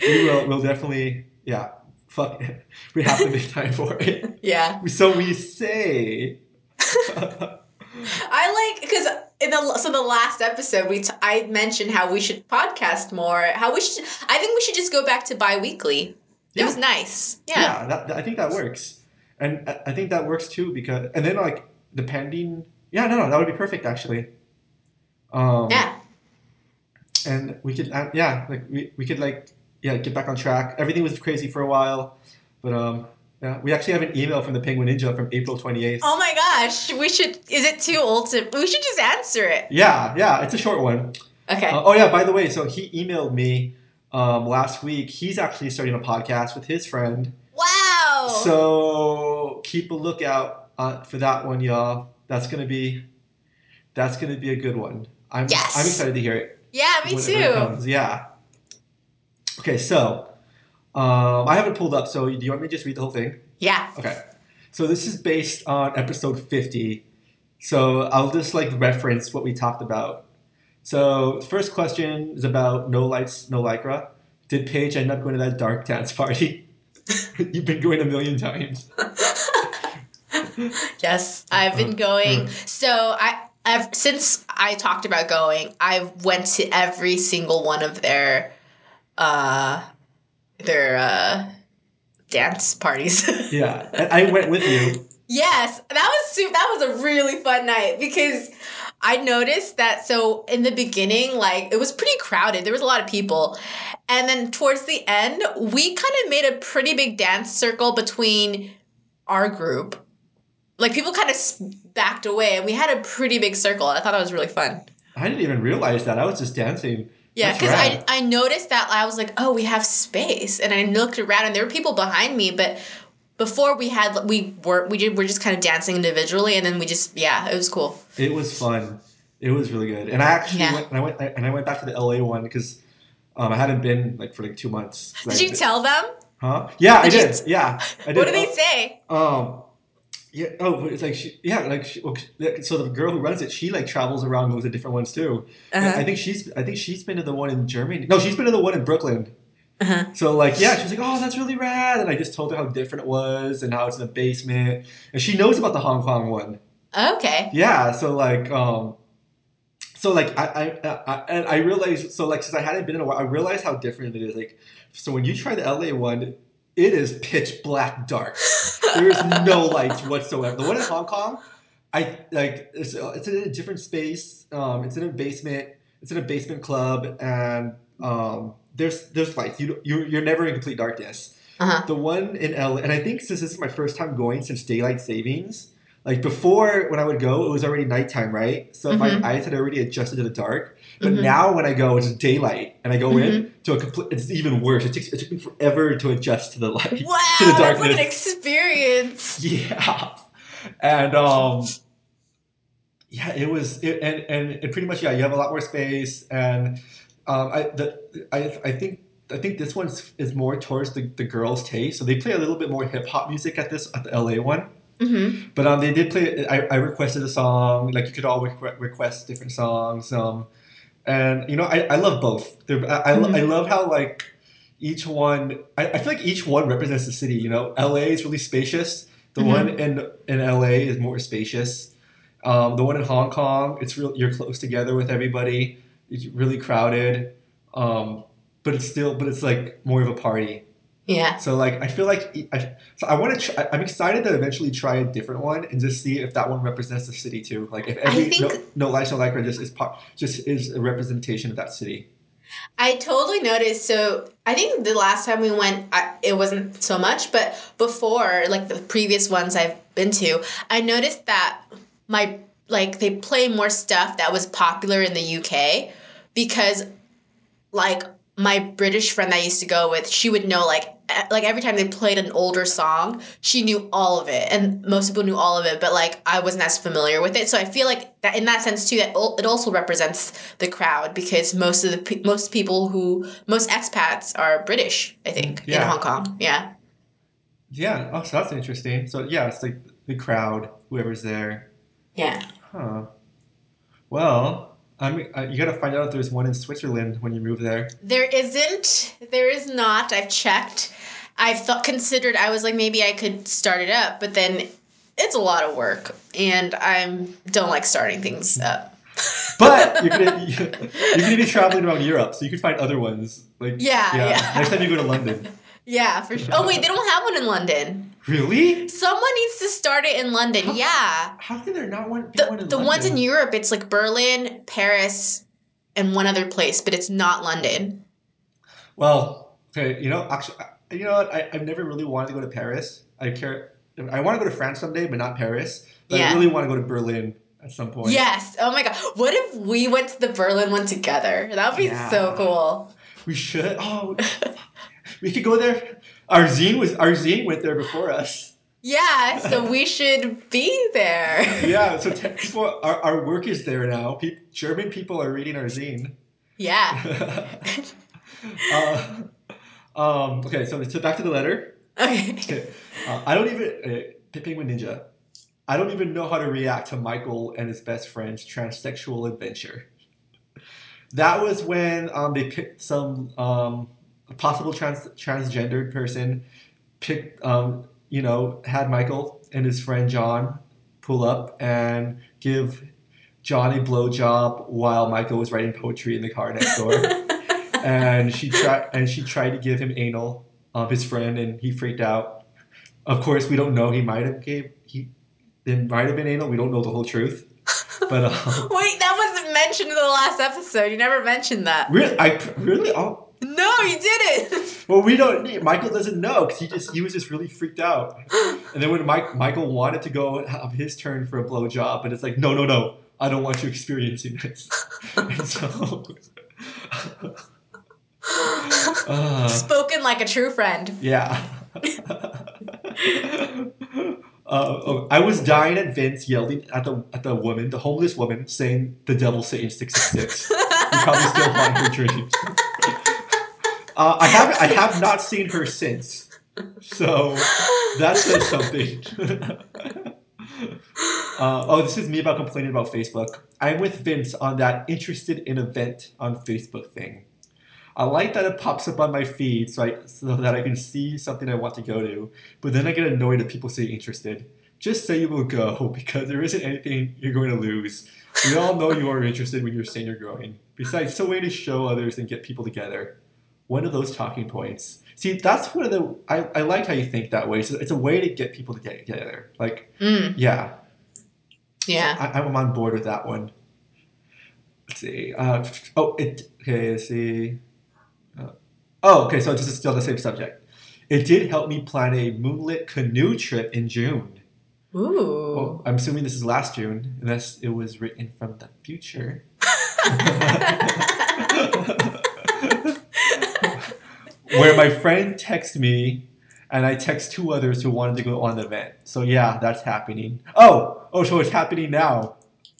we will, we'll definitely, yeah. Fuck it. We have to make time for it. Yeah, So we say. I like because in the so the last episode we t- I mentioned how we should podcast more. How we should I think we should just go back to bi-weekly. It was nice. Yeah. yeah, that, I think that works, and I- I think that works too because, and then like depending, yeah, no, no, that would be perfect actually. Um, Yeah. and we could, uh, yeah, like we, we could like, yeah, get back on track. Everything was crazy for a while, but um, Yeah, we actually have an email from the Penguin Ninja from April 28th. Oh my gosh, we should. Is it too old to? We should just answer it. Yeah, yeah, it's a short one. Okay. Uh, oh yeah, by the way, so he emailed me um, last week. He's actually starting a podcast with his friend. wow. So keep a lookout uh, for that one, y'all. That's gonna be that's gonna be a good one. I'm Yes. I'm excited to hear it. yeah, me it too. comes. Yeah. Okay, so um, I have it pulled up. So do you want me to just read the whole thing? Yeah. Okay. So this is based on episode 50. So I'll just like reference what we talked about. So the first question is about no lights, no lycra. Did Paige end up going to that dark dance party? You've been going a million times. Yes, I've been Uh, going. So I, I've since I talked about going, I went to every single one of their, uh, their uh, dance parties. Yeah, and I went with you. Yes, that was su- that was a really fun night because I noticed that so in the beginning like it was pretty crowded. There was a lot of people. And then towards the end, we kind of made a pretty big dance circle between our group. Like people kind of backed away and we had a pretty big circle. I thought that was really fun. I didn't even realize that. I was just dancing. Yeah, because I. I noticed that I was like, oh, we have space, and I looked around and there were people behind me, but before we had we were we did we're just kind of dancing individually, and then we just yeah, it was cool. It was fun. It was really good. And I actually Yeah. went and I went and I went back to the LA one because um, I hadn't been like for like two months. Did you tell them? Huh? Yeah, Did I you- did. Yeah, I did. What did they Oh, say? Um, yeah. Oh, but it's like she, yeah, like she, so the girl who runs it, she like travels around goes to different ones too. Uh-huh. I think she's I think she's been to the one in Germany. No, she's been to the one in Brooklyn. Uh-huh. So like yeah, she was like, oh, that's really rad, and I just told her how different it was and how it's in the basement, and she knows about the Hong Kong one. Okay. Yeah, so like um so like I I, I and I realized so like since I hadn't been in a while, I realized how different it is. Like so when you try the LA one, it is pitch black dark. There's no lights whatsoever. The one in Hong Kong, I like it's it's in a different space. Um, it's in a basement. It's in a basement club, and um, there's there's lights. You you're, you're never in complete darkness. Uh-huh. The one in LA, and I think since this is my first time going since daylight savings, like before when I would go, it was already nighttime, right? So Mhm. my eyes had already adjusted to the dark. But Mhm. now when I go, it's daylight, and I go Mm-hmm. in to a complete. It's even worse. It takes it took me forever to adjust to the light. Wow, to the darkness. that's like an experience. Yeah, and um, yeah, it was, it, and and it pretty much yeah, you have a lot more space, and um, I the I I think. I think this one is more towards the, the girls' taste, so they play a little bit more hip hop music at this at the LA one. Mm-hmm. But um, they did play. I, I requested a song. Like you could all requ- request different songs. Um, and you know, I, I love both. I, I, Mhm. I love how like each one. I, I feel like each one represents the city. You know, LA is really spacious. The Mhm. one in in LA is more spacious. Um, the one in Hong Kong, it's real. You're close together with everybody. It's really crowded. Um, but it's still, but it's like more of a party. Yeah. So like I feel like I, so I want to. Try, I'm excited to eventually try a different one and just see if that one represents the city too. Like if every think- no, no lights no lycra just is part, just is a representation of that city. I totally noticed. So I think the last time we went, I, it wasn't so much, but before, like the previous ones I've been to, I noticed that my like they play more stuff that was popular in the UK because, like my British friend that I used to go with, she would know like like every time they played an older song, she knew all of it, and most people knew all of it, but like I wasn't as familiar with it. So I feel like that in that sense too, that it also represents the crowd because most of the most people who most expats are British, I think, in Hong Kong. Yeah. Yeah. Oh, so that's interesting. So yeah, it's like the crowd, whoever's there. Yeah. Huh. Well, I'm. Uh, you gotta find out if there's one in Switzerland when you move there. There isn't. There is not. I've checked. I've thought considered. I was like, maybe I could start it up, but then it's a lot of work, and I'm don't like starting things up. But you're gonna you're gonna be traveling around Europe, so you can find other ones. Like Yeah, yeah. Next time you go to London. Yeah, for sure. Oh wait, they don't have one in London. Really? Someone needs to start it in London. How- Yeah. How can there not one? The, one in the ones in Europe, it's like Berlin, Paris, and one other place, but it's not London. Well, okay, you know, actually, I- you know what? I, I've never really wanted to go to Paris. I care. I want to go to France someday, but not Paris. But Yeah. I really want to go to Berlin at some point. Yes. Oh my god. What if we went to the Berlin one together? That would be Yeah. so cool. We should. Oh, we could go there. Our zine was our zine went there before us. Yeah, so we should be there. Yeah, so te- people, our, our work is there now. Peop German people are reading our zine. Yeah. uh, um, okay, so, so back to the letter. Okay. Okay, uh, I don't even uh, Penguin Ninja. I don't even know how to react to Michael and his best friend's transsexual adventure. That was when um, they picked some um, possible trans transgendered person, picked um, you know had Michael and his friend John pull up and give John a blowjob while Michael was writing poetry in the car next door and she tried and she tried to give him anal of his friend and he freaked out. Of course we don't know. He might have gave he it might have been anal. We don't know the whole truth. But um, Wait, that wasn't mentioned in the last episode. You never mentioned that. really? I really? Oh. No, you didn't. well we don't michael doesn't know because he just he was just really freaked out. And then when Mike, michael wanted to go have his turn for a blowjob but it's like no no no. I don't want you experiencing this. And so uh, Spoken like a true friend. Yeah. Uh, oh, I was dying at Vince yelling at the at the woman, the homeless woman, saying the devil Satan six six six. You probably still haunt her dreams. Uh, I have I have not seen her since, so that says something. uh, oh, this is me about complaining about Facebook. I'm with Vince on that interested in event on Facebook thing. I like that it pops up on my feed so, I, so that I can see something I want to go to, but then I get annoyed if people say interested. Just say you will go because there isn't anything you're going to lose. We all know you are interested when you're saying you're going. Besides, it's a way to show others and get people together. One of those talking points. See, that's one of the. I, I like how you think that way. So it's a way to get people to get together. Like, Mm, yeah, yeah. I, I'm on board with that one. Let's see. Uh, oh, it. Okay, let's see. Oh, okay. So this is still the same subject. It did help me plan a moonlit canoe trip in June. Ooh. Oh, I'm assuming this is last June, unless it was written from the future. Where my friend texted me, and I text two others who wanted to go on the event. So yeah, that's happening. Oh, oh, so it's happening now.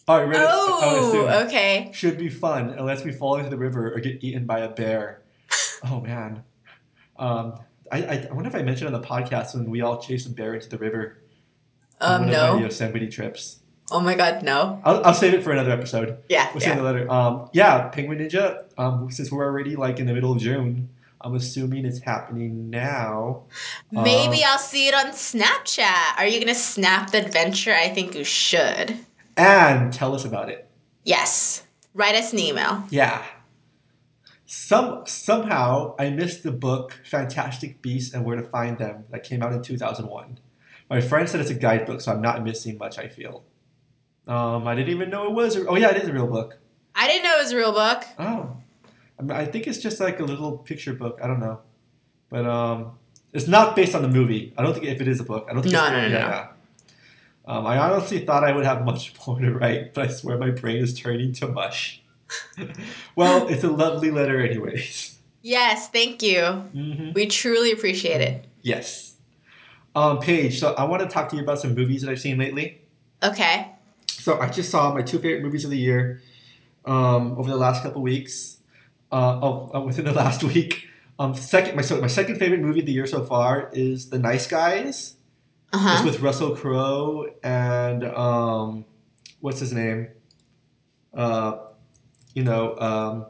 All right, ready? Oh, okay. Should be fun unless we fall into the river or get eaten by a bear. Oh man. Um, I, I, I wonder if I mentioned on the podcast when we all chased a bear into the river on Um, one of my no. Yosemite trips. Oh my god, no. I'll, I'll save it for another episode. Yeah, We'll save yeah. the letter. Um, yeah, Penguin Ninja. Um, since we're already like in the middle of June, I'm assuming it's happening now. Maybe Uh, I'll see it on Snapchat. Are you gonna snap the adventure? I think you should. and tell us about it. Yes. Write us an email. Yeah. Some somehow I missed the book Fantastic Beasts and Where to Find Them that came out in 2001. My friend said it's a guidebook, so I'm not missing much. I feel. Um, I didn't even know it was. A, oh yeah, it is a real book. I didn't know it was a real book. Oh, I, mean, I think it's just like a little picture book. I don't know, but um, it's not based on the movie. I don't think if it is a book. I don't think. No, it's, no, no, no. yeah. Um, I honestly thought I would have much more to write, but I swear my brain is turning to mush. well, it's a lovely letter, anyways. Yes, thank you. hmm We truly appreciate it. Yes. Um, Paige, so I want to talk to you about some movies that I've seen lately. Okay. So I just saw my two favorite movies of the year um, over the last couple weeks. Uh, oh, uh, within the last week. Um, second, my so my second favorite movie of the year so far is The Nice Guys. Uh-huh. It's with Russell Crowe and um, what's his name? Uh, you know, um,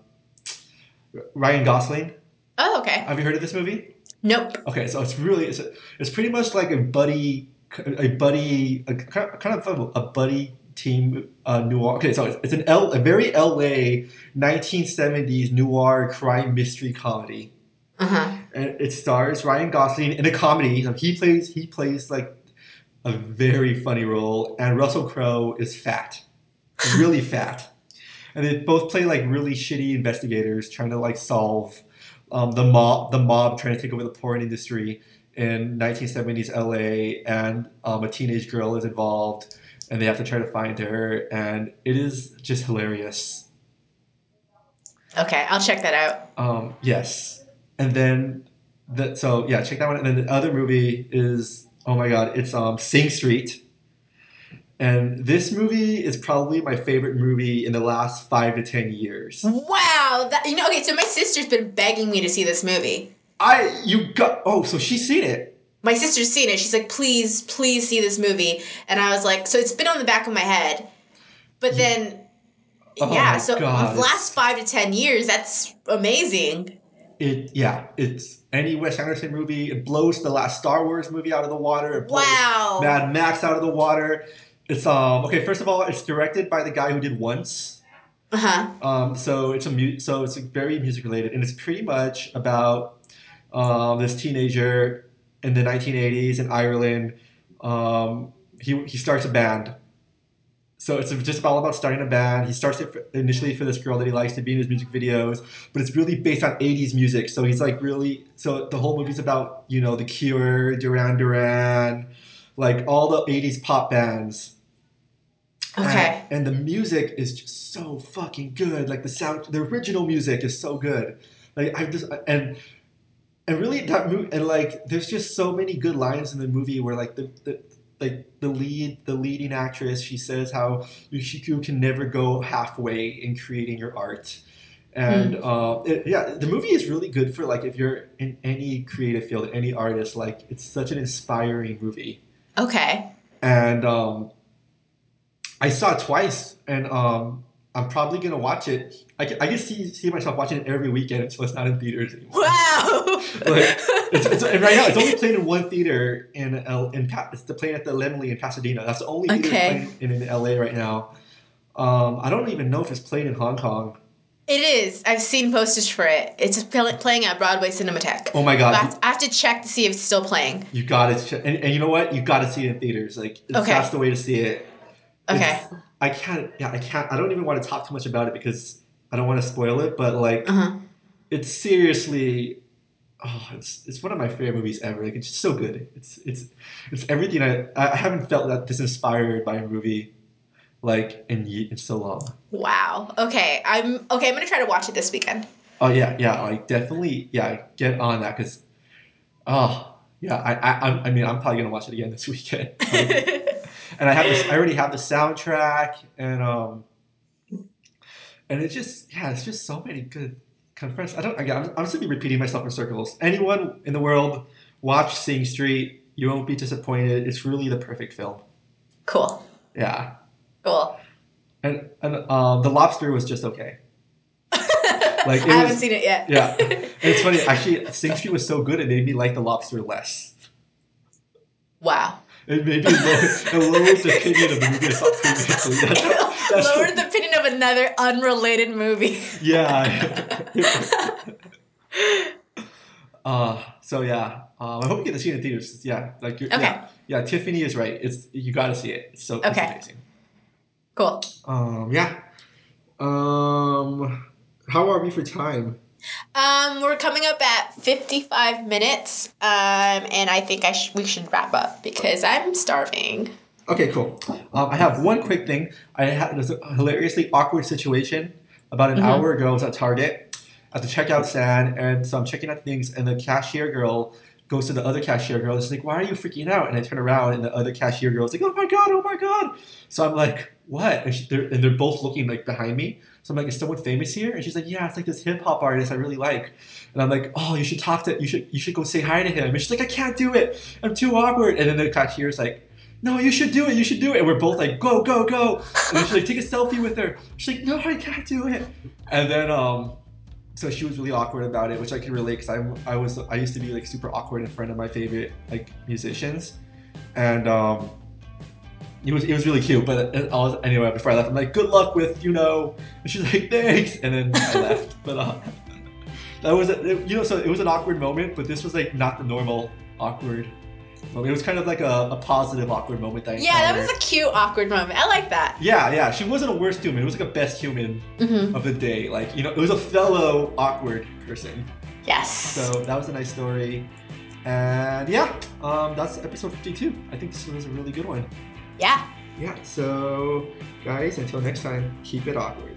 Ryan Gosling. Oh, okay. Have you heard of this movie? Nope. Okay, so it's really it's, a, it's pretty much like a buddy a buddy a, kind of a, buddy team uh, noir. Okay, so it's, it's an L a very LA 1970s noir crime mystery comedy, Uh huh. and it stars Ryan Gosling in a comedy. He plays he plays like a very funny role, and Russell Crowe is fat, really fat, and they both play like really shitty investigators trying to like solve um, the mob the mob trying to take over the porn industry in 1970s LA, and um, a teenage girl is involved, and they have to try to find her, and it is just hilarious. Okay, I'll check that out. Um, yes, and then the so yeah, check that one. And then the other movie is oh my god, it's um Sing Street. And this movie is probably my favorite movie in the last five to ten years. Wow, that you know. Okay, so my sister's been begging me to see this movie. I you got oh so she's seen it. My sister's seen it. She's like, please, please see this movie. And I was like, so it's been on the back of my head. But then, Oh yeah, so God, the last five to ten years, that's amazing. It yeah, it's any Wes Anderson movie. It blows the last Star Wars movie out of the water. It blows Wow. Mad Max out of the water. It's um okay. First of all, it's directed by the guy who did Once. Uh huh. Um, so it's a mu- so it's very music related, and it's pretty much about um, this teenager in the 1980s in Ireland. Um, he he starts a band. So it's just all about starting a band. He starts it for, initially for this girl that he likes to be in his music videos, but it's really based on 80s music. So he's like really so the whole movie's about you know the Cure, Duran Duran, like all the 80s pop bands. Okay. And, and the music is just so fucking good. Like the sound, the original music is so good. Like I just and and really that movie and like there's just so many good lines in the movie where like the, the like the lead the leading actress she says how you, she, can never go halfway in creating your art and uh, it, yeah the movie is really good for like if you're in any creative field any artist like it's such an inspiring movie Okay. and um, I saw it twice, and um, I'm probably gonna watch it. I can, I can see see myself watching it every weekend until it's not in theaters anymore. Wow. Like, it's, it's, and right now, it's only playing in one theater in L, in Pa- it's the playing at the Laemmle in Pasadena. That's the only theater Okay. playing in, in LA right now. Um, I don't even know if it's playing in Hong Kong. it is. I've seen posters for it. It's pl- playing at Broadway Cinematheque. Oh my I god, have, I have to check to see if it's still playing. you, got it! And, and you know what? You got to see it in theaters. Like Okay. that's the way to see it. Okay. It's- I can't. Yeah, I can't. I don't even want to talk too much about it because I don't want to spoil it. But like, Uh huh. it's seriously. Oh, it's it's one of my favorite movies ever. Like, it's just so good. It's it's it's everything. I I haven't felt that this inspired by a movie, like in in so long. Wow. Okay. I'm okay. I'm gonna try to watch it this weekend. Oh yeah, yeah. Like definitely, yeah. Get on that because, oh yeah. I I I'm- I mean, I'm probably gonna watch it again this weekend. Like, and I have this. I already have the soundtrack, and um, and it's just yeah, it's just so many good conference. I don't. Again, I'm, I'm just gonna be repeating myself in circles. Anyone in the world watch Sing Street, you won't be disappointed. It's really the perfect film. cool. Yeah, Cool. and and um, the Lobster was just okay. Like, I haven't was- seen it yet. Yeah, and it's funny. Actually, Sing Street was so good it made me like the Lobster less. wow. It made me lower, it lowered the opinion of the movie I saw previously. That's, that's Lowered the opinion of another unrelated movie. Yeah. uh, so yeah, um, I hope you get to see it in theaters. Yeah, like you're, Okay. yeah, yeah. Tiffany is right. It's you got to see it. It's so it's Okay. amazing. Cool. Um, yeah. Um, how are we for time? Um, we're coming up at 55 minutes. Um, and I think I sh- we should wrap up because I'm starving. Okay, cool. Um, I have one quick thing. I had this hilariously awkward situation about an Mhm. hour ago. I was at Target at the checkout stand, and so I'm checking out things, and the cashier girl goes to the other cashier girl. and She's like, "Why are you freaking out?" And I turn around, and the other cashier girl is like, "Oh my god! Oh my god!" So I'm like, "What?" And, she, they're, and they're both looking like behind me. So I'm like, "Is someone famous here?" And she's like, "Yeah, it's like this hip hop artist I really like." And I'm like, "Oh, you should talk to you should you should go say hi to him." And she's like, "I can't do it. I'm too awkward." And then the cashier's like no, you should do it. You should do it. And we're both like, go, go, go. And she's like, take a selfie with her. She's like, no, I can't do it. And then, um, so she was really awkward about it, which I can relate because I'm, I was, I used to be like super awkward in front of my favorite like musicians, and um, it was, it was really cute. But I was, anyway, before I left, I'm like, good luck with, you know. And she's like, thanks. And then I left. But uh, that was, a, you know, so it was an awkward moment, but this was like not the normal awkward. moment. It was kind of like a, a positive awkward moment that I Yeah, that was a cute, awkward moment. I like that. Yeah, yeah. She wasn't a worst human. It was like a best human Mm-hmm. of the day. Like, you know, it was a fellow awkward person. Yes. So that was a nice story. And yeah, um, that's episode 52. I think this was a really good one. Yeah. Yeah. So, guys, until next time, keep it awkward.